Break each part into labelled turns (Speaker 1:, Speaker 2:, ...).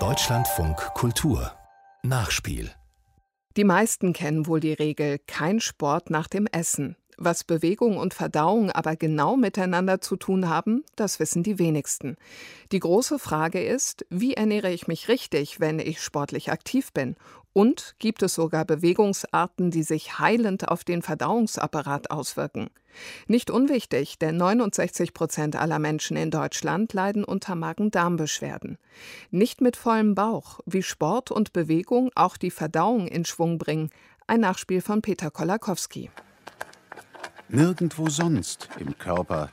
Speaker 1: Deutschlandfunk Kultur Nachspiel
Speaker 2: Die meisten kennen wohl die Regel kein Sport nach dem Essen. Was Bewegung und Verdauung aber genau miteinander zu tun haben, das wissen die wenigsten. Die große Frage ist, wie ernähre ich mich richtig, wenn ich sportlich aktiv bin? Und gibt es sogar Bewegungsarten, die sich heilend auf den Verdauungsapparat auswirken? Nicht unwichtig, denn 69 Prozent aller Menschen in Deutschland leiden unter Magen-Darm-Beschwerden. Nicht mit vollem Bauch, wie Sport und Bewegung auch die Verdauung in Schwung bringen. Ein Nachspiel von Peter Kolakowski.
Speaker 3: Nirgendwo sonst im Körper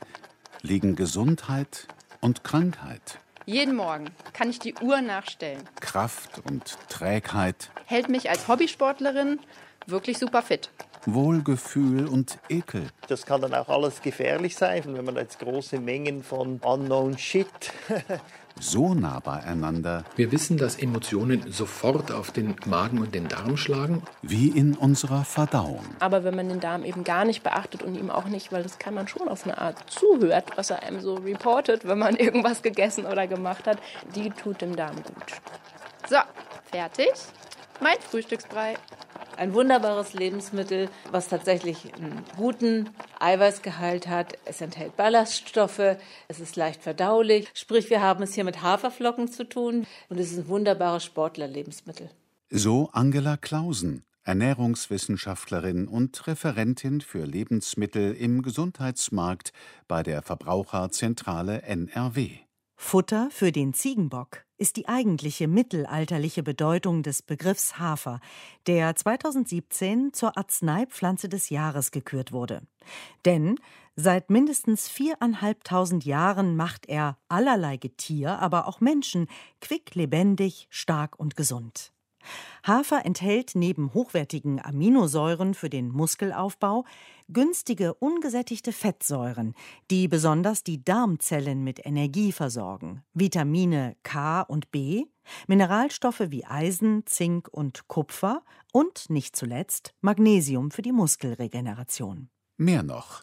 Speaker 3: liegen Gesundheit und Krankheit.
Speaker 4: Jeden Morgen kann ich die Uhr nachstellen.
Speaker 3: Kraft und Trägheit.
Speaker 4: Hält mich als Hobbysportlerin wirklich super fit.
Speaker 3: Wohlgefühl und Ekel.
Speaker 5: Das kann dann auch alles gefährlich sein, wenn man jetzt große Mengen von unknown shit
Speaker 3: so nah beieinander.
Speaker 6: Wir wissen, dass Emotionen sofort auf den Magen und den Darm schlagen.
Speaker 3: Wie in unserer Verdauung.
Speaker 7: Aber wenn man den Darm eben gar nicht beachtet und ihm auch nicht, weil das kann man schon auf eine Art zuhört, was er einem so reportet, wenn man irgendwas gegessen oder gemacht hat, die tut dem Darm gut.
Speaker 4: So, fertig. Mein Frühstücksbrei
Speaker 8: ein wunderbares Lebensmittel, was tatsächlich einen guten Eiweißgehalt hat. Es enthält Ballaststoffe, es ist leicht verdaulich. Sprich, wir haben es hier mit Haferflocken zu tun und es ist ein wunderbares Sportlerlebensmittel.
Speaker 3: So Angela Clausen, Ernährungswissenschaftlerin und Referentin für Lebensmittel im Gesundheitsmarkt bei der Verbraucherzentrale NRW.
Speaker 9: Futter für den Ziegenbock ist die eigentliche mittelalterliche Bedeutung des Begriffs Hafer, der 2017 zur Arzneipflanze des Jahres gekürt wurde. Denn seit mindestens viereinhalbtausend Jahren macht er allerlei Getier, aber auch Menschen quick, lebendig, stark und gesund. Hafer enthält neben hochwertigen Aminosäuren für den Muskelaufbau günstige ungesättigte Fettsäuren, die besonders die Darmzellen mit Energie versorgen, Vitamine K und B, Mineralstoffe wie Eisen, Zink und Kupfer und nicht zuletzt Magnesium für die Muskelregeneration.
Speaker 3: Mehr noch.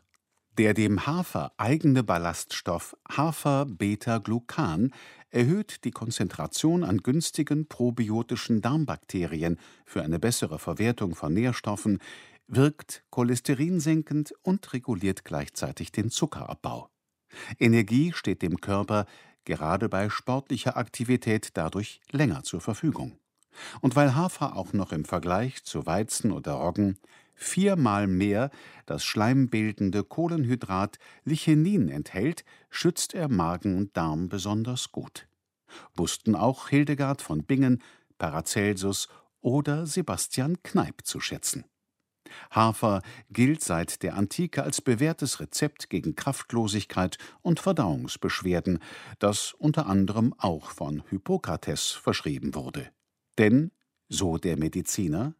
Speaker 3: Der dem Hafer eigene Ballaststoff Hafer-Beta-Glucan erhöht die Konzentration an günstigen probiotischen Darmbakterien für eine bessere Verwertung von Nährstoffen, wirkt cholesterinsenkend und reguliert gleichzeitig den Zuckerabbau. Energie steht dem Körper gerade bei sportlicher Aktivität dadurch länger zur Verfügung. Und weil Hafer auch noch im Vergleich zu Weizen oder Roggen viermal mehr das schleimbildende Kohlenhydrat Lichenin enthält, schützt er Magen und Darm besonders gut. Wussten auch Hildegard von Bingen, Paracelsus oder Sebastian Kneipp zu schätzen. Hafer gilt seit der Antike als bewährtes Rezept gegen Kraftlosigkeit und Verdauungsbeschwerden, das unter anderem auch von Hippokrates verschrieben wurde. Denn, so der Mediziner,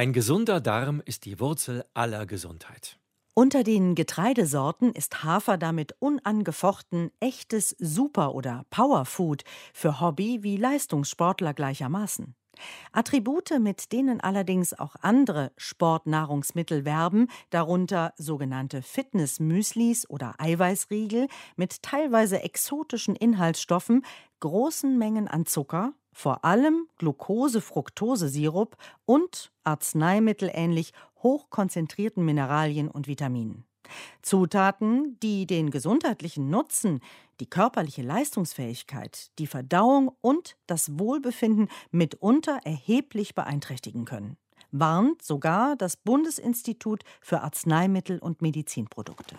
Speaker 10: ein gesunder Darm ist die Wurzel aller Gesundheit.
Speaker 9: Unter den Getreidesorten ist Hafer damit unangefochten echtes Super- oder Powerfood für Hobby- wie Leistungssportler gleichermaßen. Attribute, mit denen allerdings auch andere Sportnahrungsmittel werben, darunter sogenannte Fitnessmüslis oder Eiweißriegel mit teilweise exotischen Inhaltsstoffen, großen Mengen an Zucker, vor allem Glucose-Fructose-Sirup und arzneimittelähnlich hochkonzentrierten Mineralien und Vitaminen. Zutaten, die den gesundheitlichen Nutzen, die körperliche Leistungsfähigkeit, die Verdauung und das Wohlbefinden mitunter erheblich beeinträchtigen können, warnt sogar das Bundesinstitut für Arzneimittel und Medizinprodukte.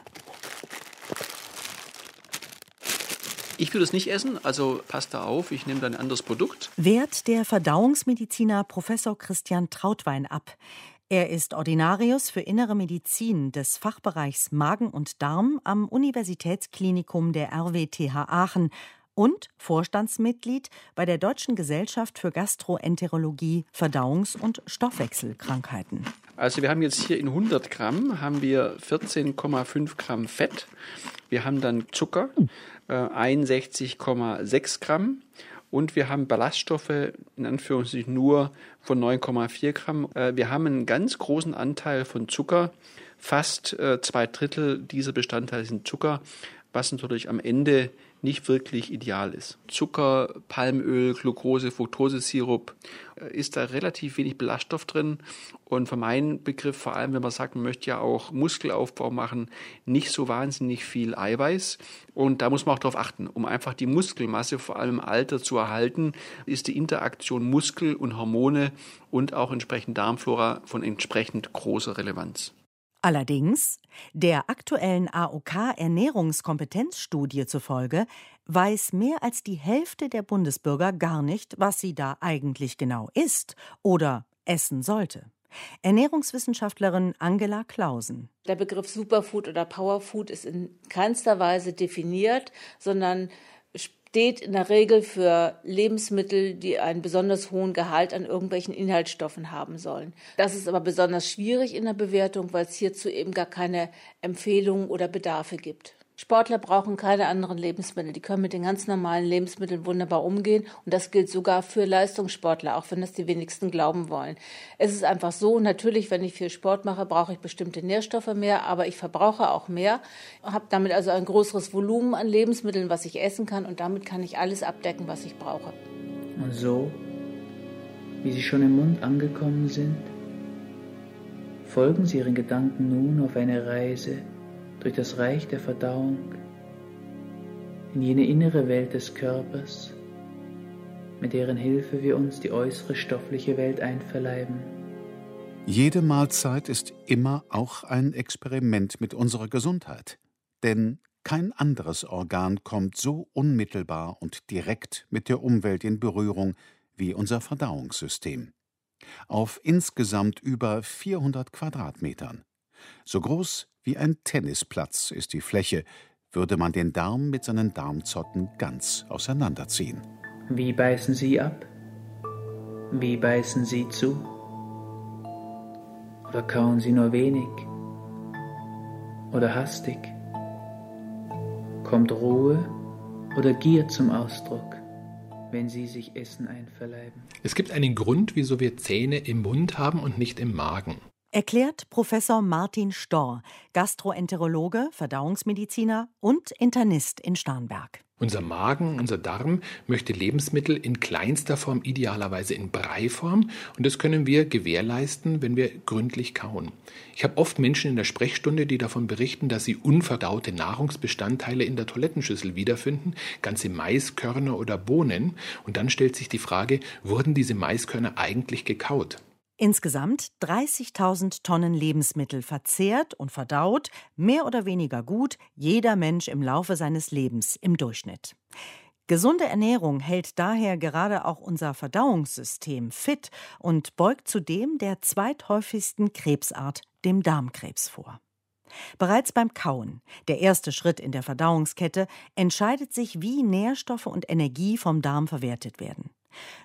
Speaker 11: Ich würde es nicht essen, also passt da auf, ich nehme dann ein anderes Produkt.
Speaker 9: Wehrt der Verdauungsmediziner Professor Christian Trautwein ab. Er ist Ordinarius für Innere Medizin des Fachbereichs Magen und Darm am Universitätsklinikum der RWTH Aachen und Vorstandsmitglied bei der Deutschen Gesellschaft für Gastroenterologie, Verdauungs- und Stoffwechselkrankheiten.
Speaker 11: Also wir haben jetzt hier in 100 Gramm haben wir 14,5 Gramm Fett. Wir haben dann Zucker, äh, 61,6 Gramm und wir haben Ballaststoffe in Anführungszeichen nur von 9,4 Gramm. Äh, wir haben einen ganz großen Anteil von Zucker. Fast äh, zwei Drittel dieser Bestandteile sind Zucker, was natürlich am Ende nicht wirklich ideal ist. Zucker, Palmöl, Glucose, Fructosesirup äh, ist da relativ wenig Ballaststoff drin und für meinen Begriff, vor allem wenn man sagt, man möchte ja auch Muskelaufbau machen, nicht so wahnsinnig viel Eiweiß und da muss man auch darauf achten, um einfach die Muskelmasse vor allem im Alter zu erhalten, ist die Interaktion Muskel und Hormone und auch entsprechend Darmflora von entsprechend großer Relevanz.
Speaker 9: Allerdings, der aktuellen AOK-Ernährungskompetenzstudie zufolge, weiß mehr als die Hälfte der Bundesbürger gar nicht, was sie da eigentlich genau isst oder essen sollte. Ernährungswissenschaftlerin Angela Clausen.
Speaker 8: Der Begriff Superfood oder Powerfood ist in keinster Weise definiert, sondern steht in der Regel für Lebensmittel, die einen besonders hohen Gehalt an irgendwelchen Inhaltsstoffen haben sollen. Das ist aber besonders schwierig in der Bewertung, weil es hierzu eben gar keine Empfehlungen oder Bedarfe gibt. Sportler brauchen keine anderen Lebensmittel. Die können mit den ganz normalen Lebensmitteln wunderbar umgehen. Und das gilt sogar für Leistungssportler, auch wenn das die wenigsten glauben wollen. Es ist einfach so, natürlich, wenn ich viel Sport mache, brauche ich bestimmte Nährstoffe mehr, aber ich verbrauche auch mehr, habe damit also ein größeres Volumen an Lebensmitteln, was ich essen kann. Und damit kann ich alles abdecken, was ich brauche.
Speaker 12: Und so, wie Sie schon im Mund angekommen sind, folgen Sie Ihren Gedanken nun auf eine Reise, durch das Reich der Verdauung in jene innere Welt des Körpers, mit deren Hilfe wir uns die äußere stoffliche Welt einverleiben.
Speaker 3: Jede Mahlzeit ist immer auch ein Experiment mit unserer Gesundheit, denn kein anderes Organ kommt so unmittelbar und direkt mit der Umwelt in Berührung wie unser Verdauungssystem. Auf insgesamt über 400 Quadratmetern. So groß wie ein Tennisplatz ist die Fläche, würde man den Darm mit seinen Darmzotten ganz auseinanderziehen.
Speaker 12: Wie beißen Sie ab? Wie beißen Sie zu? Oder kauen Sie nur wenig? Oder hastig? Kommt Ruhe oder Gier zum Ausdruck, wenn Sie sich Essen einverleiben?
Speaker 6: Es gibt einen Grund, wieso wir Zähne im Mund haben und nicht im Magen.
Speaker 9: Erklärt Professor Martin Storr, Gastroenterologe, Verdauungsmediziner und Internist in Starnberg.
Speaker 6: Unser Magen, unser Darm möchte Lebensmittel in kleinster Form, idealerweise in Breiform. Und das können wir gewährleisten, wenn wir gründlich kauen. Ich habe oft Menschen in der Sprechstunde, die davon berichten, dass sie unverdaute Nahrungsbestandteile in der Toilettenschüssel wiederfinden, ganze Maiskörner oder Bohnen. Und dann stellt sich die Frage, wurden diese Maiskörner eigentlich gekaut?
Speaker 9: Insgesamt 30.000 Tonnen Lebensmittel verzehrt und verdaut, mehr oder weniger gut, jeder Mensch im Laufe seines Lebens im Durchschnitt. Gesunde Ernährung hält daher gerade auch unser Verdauungssystem fit und beugt zudem der zweithäufigsten Krebsart, dem Darmkrebs, vor. Bereits beim Kauen, der erste Schritt in der Verdauungskette, entscheidet sich, wie Nährstoffe und Energie vom Darm verwertet werden.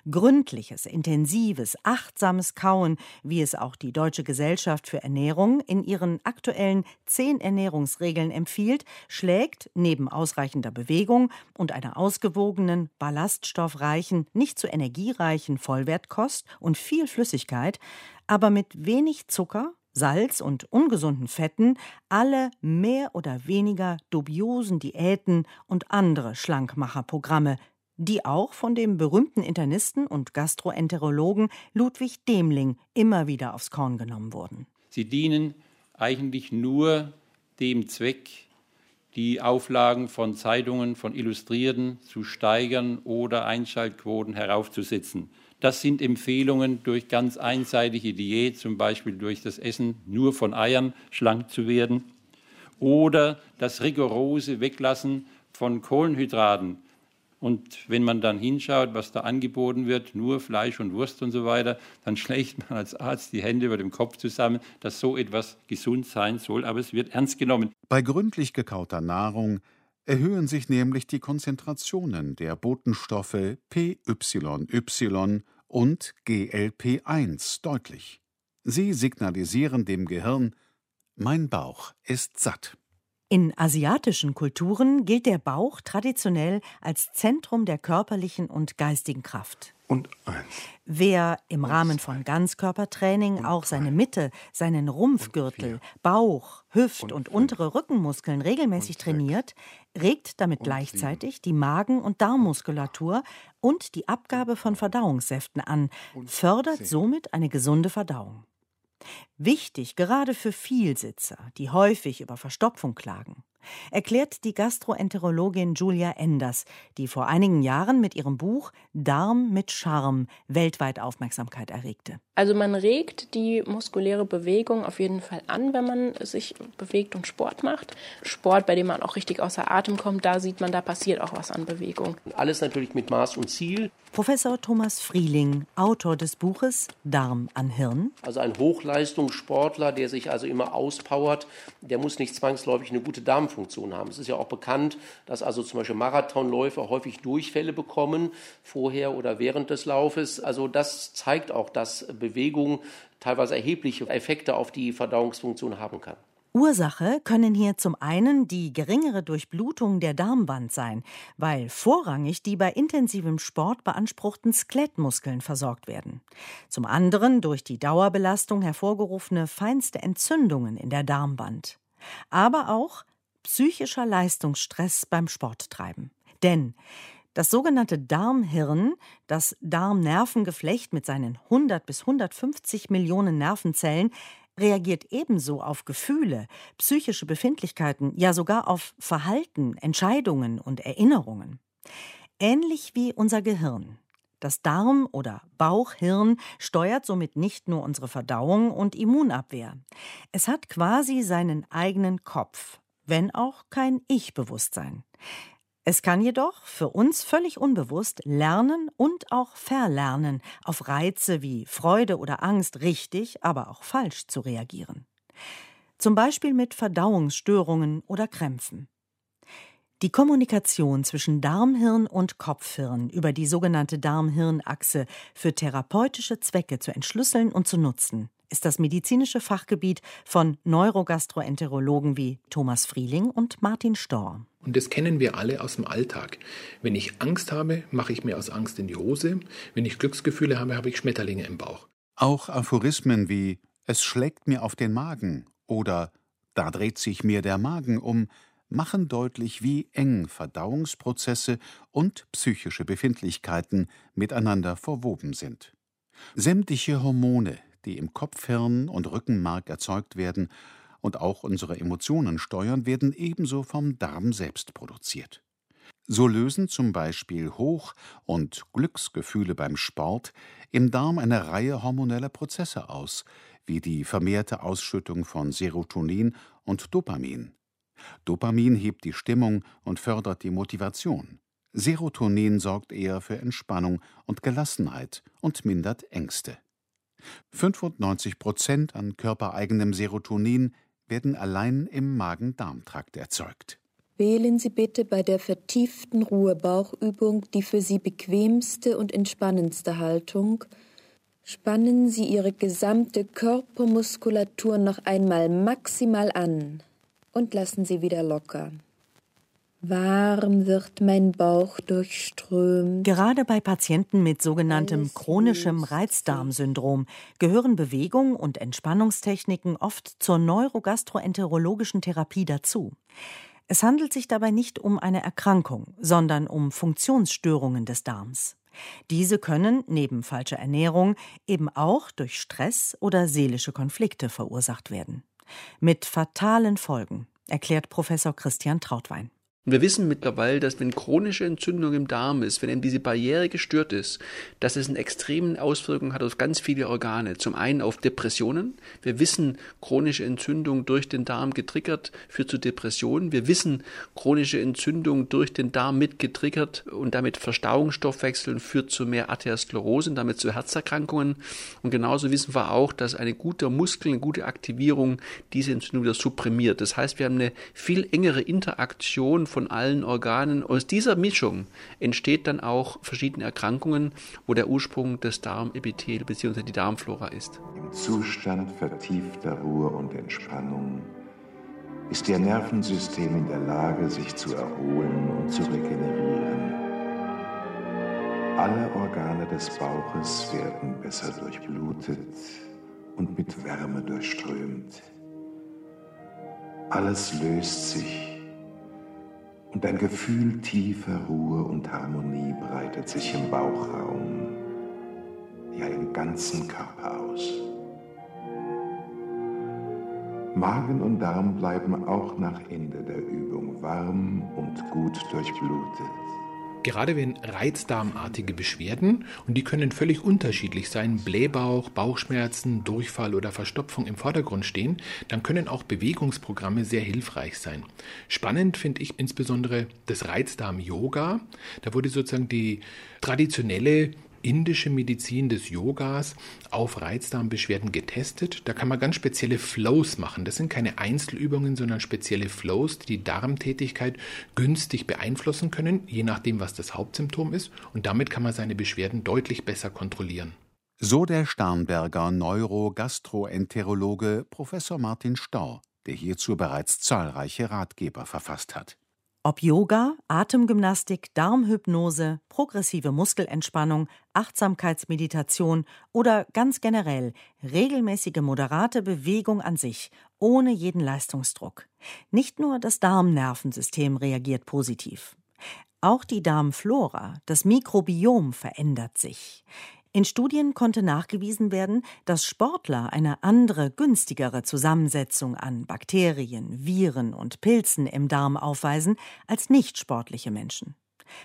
Speaker 9: Gründliches, intensives, achtsames Kauen, wie es auch die Deutsche Gesellschaft für Ernährung in ihren aktuellen zehn Ernährungsregeln empfiehlt, schlägt neben ausreichender Bewegung und einer ausgewogenen, ballaststoffreichen, nicht zu energiereichen Vollwertkost und viel Flüssigkeit, aber mit wenig Zucker, Salz und ungesunden Fetten alle mehr oder weniger dubiosen Diäten und andere Schlankmacherprogramme die auch von dem berühmten Internisten und Gastroenterologen Ludwig Demling immer wieder aufs Korn genommen wurden.
Speaker 13: Sie dienen eigentlich nur dem Zweck, die Auflagen von Zeitungen, von Illustrierten zu steigern oder Einschaltquoten heraufzusetzen. Das sind Empfehlungen durch ganz einseitige Diät, zum Beispiel durch das Essen nur von Eiern schlank zu werden oder das rigorose Weglassen von Kohlenhydraten, und wenn man dann hinschaut, was da angeboten wird, nur Fleisch und Wurst und so weiter, dann schlägt man als Arzt die Hände über dem Kopf zusammen, dass so etwas gesund sein soll, aber es wird ernst genommen.
Speaker 3: Bei gründlich gekauter Nahrung erhöhen sich nämlich die Konzentrationen der Botenstoffe PYY und GLP1 deutlich. Sie signalisieren dem Gehirn, mein Bauch ist satt.
Speaker 9: In asiatischen Kulturen gilt der Bauch traditionell als Zentrum der körperlichen und geistigen Kraft.
Speaker 14: Und eins.
Speaker 9: Wer im Rahmen von Ganzkörpertraining auch seine Mitte, seinen Rumpfgürtel, Bauch, Hüft und untere Rückenmuskeln regelmäßig trainiert, regt damit gleichzeitig die Magen- und Darmmuskulatur und die Abgabe von Verdauungssäften an, fördert somit eine gesunde Verdauung. Wichtig gerade für Vielsitzer, die häufig über Verstopfung klagen erklärt die Gastroenterologin Julia Enders, die vor einigen Jahren mit ihrem Buch Darm mit Charme weltweit Aufmerksamkeit erregte.
Speaker 7: Also man regt die muskuläre Bewegung auf jeden Fall an, wenn man sich bewegt und Sport macht. Sport, bei dem man auch richtig außer Atem kommt, da sieht man, da passiert auch was an Bewegung.
Speaker 14: Alles natürlich mit Maß und Ziel.
Speaker 9: Professor Thomas Frieling, Autor des Buches Darm an Hirn.
Speaker 14: Also ein Hochleistungssportler, der sich also immer auspowert, der muss nicht zwangsläufig eine gute Darmfunktion Funktion haben. Es ist ja auch bekannt, dass also zum Beispiel Marathonläufer häufig Durchfälle bekommen, vorher oder während des Laufes. Also das zeigt auch, dass Bewegung teilweise erhebliche Effekte auf die Verdauungsfunktion haben kann.
Speaker 9: Ursache können hier zum einen die geringere Durchblutung der Darmwand sein, weil vorrangig die bei intensivem Sport beanspruchten Skelettmuskeln versorgt werden. Zum anderen durch die Dauerbelastung hervorgerufene feinste Entzündungen in der Darmwand. Aber auch psychischer Leistungsstress beim Sporttreiben. Denn das sogenannte Darmhirn, das Darmnervengeflecht mit seinen 100 bis 150 Millionen Nervenzellen, reagiert ebenso auf Gefühle, psychische Befindlichkeiten, ja sogar auf Verhalten, Entscheidungen und Erinnerungen. Ähnlich wie unser Gehirn. Das Darm- oder Bauchhirn steuert somit nicht nur unsere Verdauung und Immunabwehr. Es hat quasi seinen eigenen Kopf, wenn auch kein Ich-Bewusstsein. Es kann jedoch für uns völlig unbewusst lernen und auch verlernen, auf Reize wie Freude oder Angst richtig, aber auch falsch zu reagieren. Zum Beispiel mit Verdauungsstörungen oder Krämpfen. Die Kommunikation zwischen Darmhirn und Kopfhirn über die sogenannte Darm-Hirn-Achse für therapeutische Zwecke zu entschlüsseln und zu nutzen, ist das medizinische Fachgebiet von Neurogastroenterologen wie Thomas Frieling und Martin Storr.
Speaker 6: Und das kennen wir alle aus dem Alltag. Wenn ich Angst habe, mache ich mir aus Angst in die Hose. Wenn ich Glücksgefühle habe, habe ich Schmetterlinge im Bauch.
Speaker 3: Auch Aphorismen wie Es schlägt mir auf den Magen oder Da dreht sich mir der Magen um machen deutlich, wie eng Verdauungsprozesse und psychische Befindlichkeiten miteinander verwoben sind. Sämtliche Hormone, die im Kopfhirn und Rückenmark erzeugt werden und auch unsere Emotionen steuern, werden ebenso vom Darm selbst produziert. So lösen zum Beispiel Hoch- und Glücksgefühle beim Sport im Darm eine Reihe hormoneller Prozesse aus, wie die vermehrte Ausschüttung von Serotonin und Dopamin. Dopamin hebt die Stimmung und fördert die Motivation. Serotonin sorgt eher für Entspannung und Gelassenheit und mindert Ängste. 95 Prozent an körpereigenem Serotonin werden allein im Magen-Darm-Trakt erzeugt.
Speaker 15: Wählen Sie bitte bei der vertieften Ruhe-Bauchübung die für Sie bequemste und entspannendste Haltung. Spannen Sie Ihre gesamte Körpermuskulatur noch einmal maximal an und lassen Sie wieder locker. Warm wird mein Bauch durchströmt.
Speaker 9: Gerade bei Patienten mit sogenanntem chronischem Reizdarmsyndrom gehören Bewegung und Entspannungstechniken oft zur neurogastroenterologischen Therapie dazu. Es handelt sich dabei nicht um eine Erkrankung, sondern um Funktionsstörungen des Darms. Diese können neben falscher Ernährung eben auch durch Stress oder seelische Konflikte verursacht werden. Mit fatalen Folgen, erklärt Professor Christian Trautwein.
Speaker 11: Und wir wissen mittlerweile, dass wenn chronische Entzündung im Darm ist, wenn eben diese Barriere gestört ist, dass es eine extreme Auswirkung hat auf ganz viele Organe. Zum einen auf Depressionen. Wir wissen, chronische Entzündung durch den Darm getriggert führt zu Depressionen. Wir wissen, chronische Entzündung durch den Darm mit getriggert und damit Verstauungsstoffwechseln führt zu mehr Arteriosklerose und damit zu Herzerkrankungen. Und genauso wissen wir auch, dass eine gute Muskel, eine gute Aktivierung diese Entzündung wieder supprimiert. Das heißt, wir haben eine viel engere Interaktion von allen Organen. Aus dieser Mischung entsteht dann auch verschiedene Erkrankungen, wo der Ursprung des Darmepithel bzw. die Darmflora ist.
Speaker 16: Im Zustand vertiefter Ruhe und Entspannung ist Ihr Nervensystem in der Lage, sich zu erholen und zu regenerieren. Alle Organe des Bauches werden besser durchblutet und mit Wärme durchströmt. Alles löst sich Und ein Gefühl tiefer Ruhe und Harmonie breitet sich im Bauchraum, ja im ganzen Körper aus. Magen und Darm bleiben auch nach Ende der Übung warm und gut durchblutet.
Speaker 6: Gerade wenn reizdarmartige Beschwerden, und die können völlig unterschiedlich sein, Blähbauch, Bauchschmerzen, Durchfall oder Verstopfung im Vordergrund stehen, dann können auch Bewegungsprogramme sehr hilfreich sein. Spannend finde ich insbesondere das Reizdarm-Yoga. Da wurde sozusagen die traditionelle indische Medizin des Yogas auf Reizdarmbeschwerden getestet. Da kann man ganz spezielle Flows machen. Das sind keine Einzelübungen, sondern spezielle Flows, die die Darmtätigkeit günstig beeinflussen können, je nachdem, was das Hauptsymptom ist. Und damit kann man seine Beschwerden deutlich besser kontrollieren.
Speaker 3: So der Starnberger Neurogastroenterologe Professor Martin Stau, der hierzu bereits zahlreiche Ratgeber verfasst hat.
Speaker 9: Ob Yoga, Atemgymnastik, Darmhypnose, progressive Muskelentspannung, Achtsamkeitsmeditation oder ganz generell regelmäßige moderate Bewegung an sich, ohne jeden Leistungsdruck. Nicht nur das Darmnervensystem reagiert positiv. Auch die Darmflora, das Mikrobiom verändert sich. In Studien konnte nachgewiesen werden, dass Sportler eine andere, günstigere Zusammensetzung an Bakterien, Viren und Pilzen im Darm aufweisen als nicht sportliche Menschen.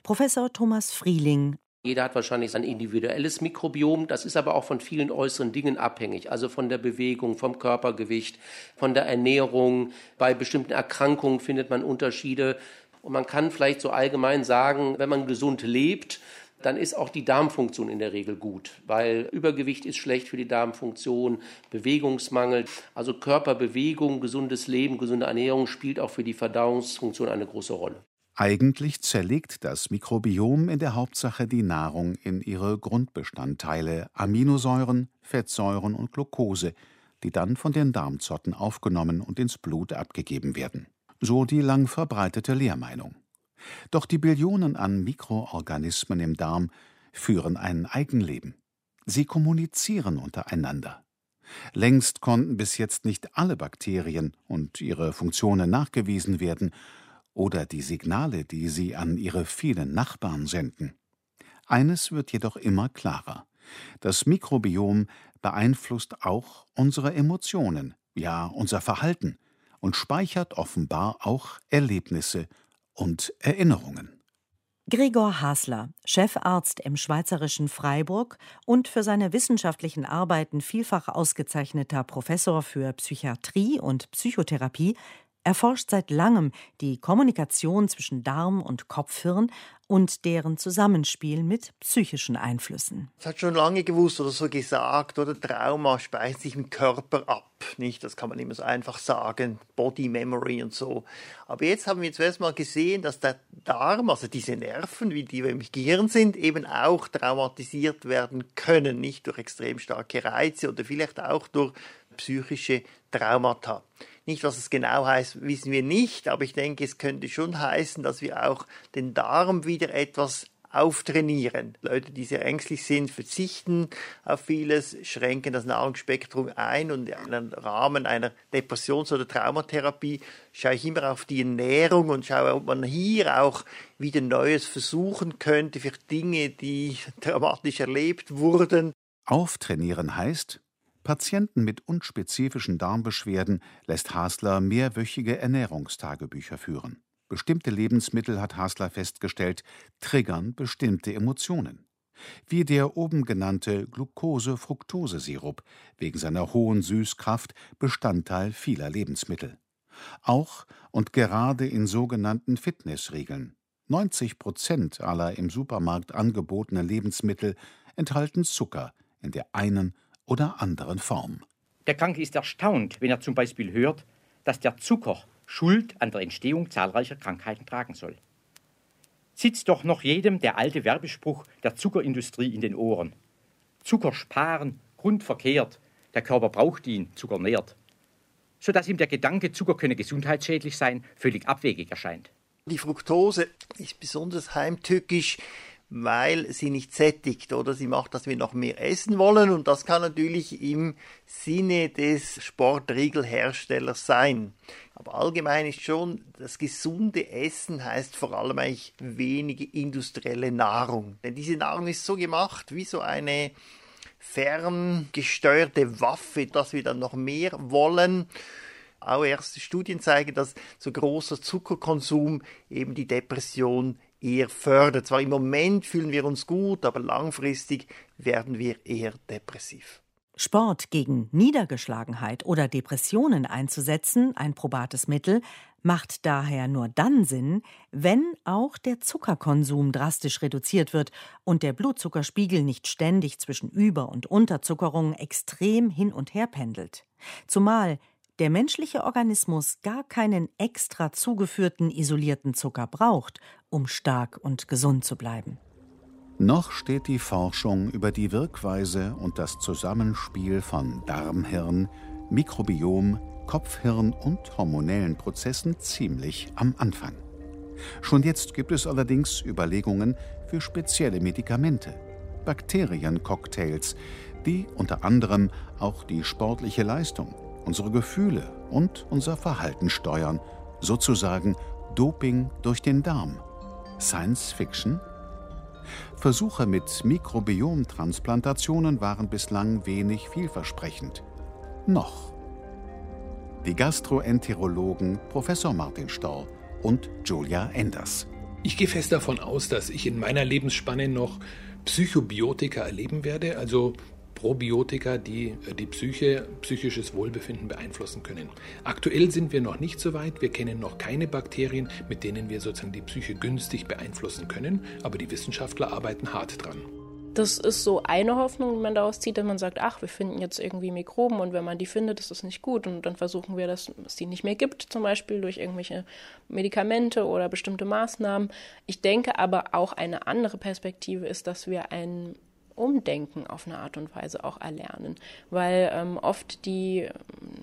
Speaker 9: Professor Thomas Frieling
Speaker 14: jeder hat wahrscheinlich sein individuelles Mikrobiom. Das ist aber auch von vielen äußeren Dingen abhängig. Also von der Bewegung, vom Körpergewicht, von der Ernährung. Bei bestimmten Erkrankungen findet man Unterschiede. Und man kann vielleicht so allgemein sagen, wenn man gesund lebt, dann ist auch die Darmfunktion in der Regel gut, weil Übergewicht ist schlecht für die Darmfunktion, Bewegungsmangel, also Körperbewegung, gesundes Leben, gesunde Ernährung spielt auch für die Verdauungsfunktion eine große Rolle.
Speaker 3: Eigentlich zerlegt das Mikrobiom in der Hauptsache die Nahrung in ihre Grundbestandteile Aminosäuren, Fettsäuren und Glucose, die dann von den Darmzotten aufgenommen und ins Blut abgegeben werden. So die lang verbreitete Lehrmeinung. Doch die Billionen an Mikroorganismen im Darm führen ein Eigenleben. Sie kommunizieren untereinander. Längst konnten bis jetzt nicht alle Bakterien und ihre Funktionen nachgewiesen werden oder die Signale, die sie an ihre vielen Nachbarn senden. Eines wird jedoch immer klarer. Das Mikrobiom beeinflusst auch unsere Emotionen, ja unser Verhalten und speichert offenbar auch Erlebnisse und Erinnerungen.
Speaker 9: Gregor Hasler, Chefarzt im schweizerischen Freiburg und für seine wissenschaftlichen Arbeiten vielfach ausgezeichneter Professor für Psychiatrie und Psychotherapie, erforscht seit langem die Kommunikation zwischen Darm und Kopfhirn und deren Zusammenspiel mit psychischen Einflüssen.
Speaker 5: Es hat schon lange gewusst oder so gesagt, oder Trauma speist sich im Körper ab, nicht? Das kann man immer so einfach sagen, Body Memory und so. Aber jetzt haben wir zuerst mal gesehen, dass der Darm, also diese Nerven, wie die im Gehirn sind, eben auch traumatisiert werden können, nicht durch extrem starke Reize oder vielleicht auch durch psychische Traumata. Nicht, was es genau heißt, wissen wir nicht, aber ich denke, es könnte schon heißen, dass wir auch den Darm wieder etwas auftrainieren. Leute, die sehr ängstlich sind, verzichten auf vieles, schränken das Nahrungsspektrum ein und im Rahmen einer Depressions- oder Traumatherapie schaue ich immer auf die Ernährung und schaue, ob man hier auch wieder Neues versuchen könnte für Dinge, die dramatisch erlebt wurden.
Speaker 3: Auftrainieren heißt, Patienten mit unspezifischen Darmbeschwerden lässt Hasler mehrwöchige Ernährungstagebücher führen. Bestimmte Lebensmittel, hat Hasler festgestellt, triggern bestimmte Emotionen. Wie der oben genannte Glucose-Fructose-Sirup, wegen seiner hohen Süßkraft Bestandteil vieler Lebensmittel. Auch und gerade in sogenannten Fitnessregeln. 90 Prozent aller im Supermarkt angebotenen Lebensmittel enthalten Zucker in der einen oder anderen Form.
Speaker 17: Der Kranke ist erstaunt, wenn er zum Beispiel hört, dass der Zucker Schuld an der Entstehung zahlreicher Krankheiten tragen soll. Sitzt doch noch jedem der alte Werbespruch der Zuckerindustrie in den Ohren. Zucker sparen, grundverkehrt, der Körper braucht ihn, Zucker nährt. Sodass ihm der Gedanke, Zucker könne gesundheitsschädlich sein, völlig abwegig erscheint.
Speaker 5: Die Fructose ist besonders heimtückisch, weil sie nicht sättigt oder sie macht, dass wir noch mehr essen wollen und das kann natürlich im Sinne des Sportriegelherstellers sein. Aber allgemein ist schon, das gesunde Essen heißt vor allem eigentlich wenige industrielle Nahrung. Denn diese Nahrung ist so gemacht wie so eine ferngesteuerte Waffe, dass wir dann noch mehr wollen. Auch erste Studien zeigen, dass so großer Zuckerkonsum eben die Depression eher fördert. Zwar im Moment fühlen wir uns gut, aber langfristig werden wir eher depressiv.
Speaker 9: Sport gegen Niedergeschlagenheit oder Depressionen einzusetzen, ein probates Mittel, macht daher nur dann Sinn, wenn auch der Zuckerkonsum drastisch reduziert wird und der Blutzuckerspiegel nicht ständig zwischen Über- und Unterzuckerung extrem hin und her pendelt. Zumal der menschliche Organismus gar keinen extra zugeführten isolierten Zucker braucht, um stark und gesund zu bleiben.
Speaker 3: Noch steht die Forschung über die Wirkweise und das Zusammenspiel von Darmhirn, Mikrobiom, Kopfhirn und hormonellen Prozessen ziemlich am Anfang. Schon jetzt gibt es allerdings Überlegungen für spezielle Medikamente, Bakteriencocktails, die unter anderem auch die sportliche Leistung, unsere Gefühle und unser Verhalten steuern, sozusagen Doping durch den Darm. Science Fiction? Versuche mit Mikrobiomtransplantationen waren bislang wenig vielversprechend. Noch. Die Gastroenterologen Professor Martin Storr und Julia Enders.
Speaker 6: Ich gehe fest davon aus, dass ich in meiner Lebensspanne noch Psychobiotika erleben werde, also Probiotika, die äh, die Psyche, psychisches Wohlbefinden beeinflussen können. Aktuell sind wir noch nicht so weit. Wir kennen noch keine Bakterien, mit denen wir sozusagen die Psyche günstig beeinflussen können, aber die Wissenschaftler arbeiten hart dran.
Speaker 7: Das ist so eine Hoffnung, die man daraus zieht, dass man sagt, ach, wir finden jetzt irgendwie Mikroben und wenn man die findet, ist das nicht gut und dann versuchen wir, dass es die nicht mehr gibt, zum Beispiel durch irgendwelche Medikamente oder bestimmte Maßnahmen. Ich denke aber auch eine andere Perspektive ist, dass wir ein Umdenken auf eine Art und Weise auch erlernen. Weil ähm, oft die,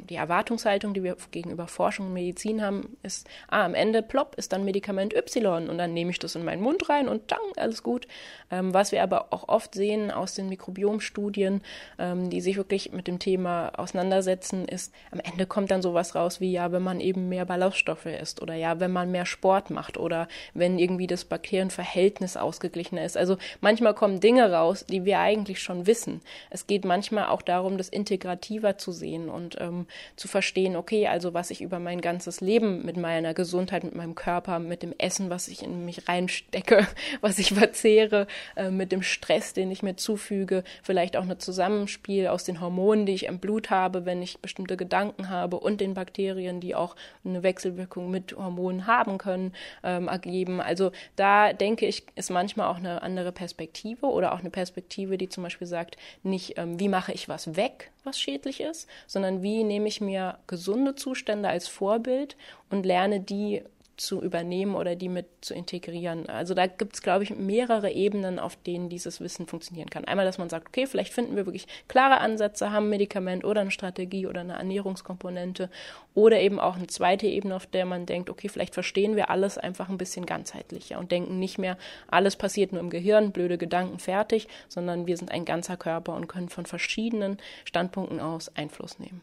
Speaker 7: die Erwartungshaltung, die wir gegenüber Forschung und Medizin haben, ist, ah, am Ende plopp ist dann Medikament Y und dann nehme ich das in meinen Mund rein und dann alles gut. Ähm, was wir aber auch oft sehen aus den Mikrobiomstudien, ähm, die sich wirklich mit dem Thema auseinandersetzen, ist, am Ende kommt dann sowas raus wie, ja, wenn man eben mehr Ballaststoffe isst oder ja, wenn man mehr Sport macht oder wenn irgendwie das Bakterienverhältnis ausgeglichener ist. Also manchmal kommen Dinge raus, die wir eigentlich schon wissen. Es geht manchmal auch darum, das integrativer zu sehen und ähm, zu verstehen, okay, also was ich über mein ganzes Leben mit meiner Gesundheit, mit meinem Körper, mit dem Essen, was ich in mich reinstecke, was ich verzehre, äh, mit dem Stress, den ich mir zufüge, vielleicht auch ein Zusammenspiel aus den Hormonen, die ich im Blut habe, wenn ich bestimmte Gedanken habe und den Bakterien, die auch eine Wechselwirkung mit Hormonen haben können, ähm, ergeben. Also da denke ich, ist manchmal auch eine andere Perspektive oder auch eine Perspektive, die zum Beispiel sagt, nicht, ähm, wie mache ich was weg, was schädlich ist, sondern wie nehme ich mir gesunde Zustände als Vorbild und lerne die zu übernehmen oder die mit zu integrieren. Also da gibt es, glaube ich, mehrere Ebenen, auf denen dieses Wissen funktionieren kann. Einmal, dass man sagt, okay, vielleicht finden wir wirklich klare Ansätze, haben ein Medikament oder eine Strategie oder eine Ernährungskomponente oder eben auch eine zweite Ebene, auf der man denkt, okay, vielleicht verstehen wir alles einfach ein bisschen ganzheitlicher und denken nicht mehr, alles passiert nur im Gehirn, blöde Gedanken, fertig, sondern wir sind ein ganzer Körper und können von verschiedenen Standpunkten aus Einfluss nehmen.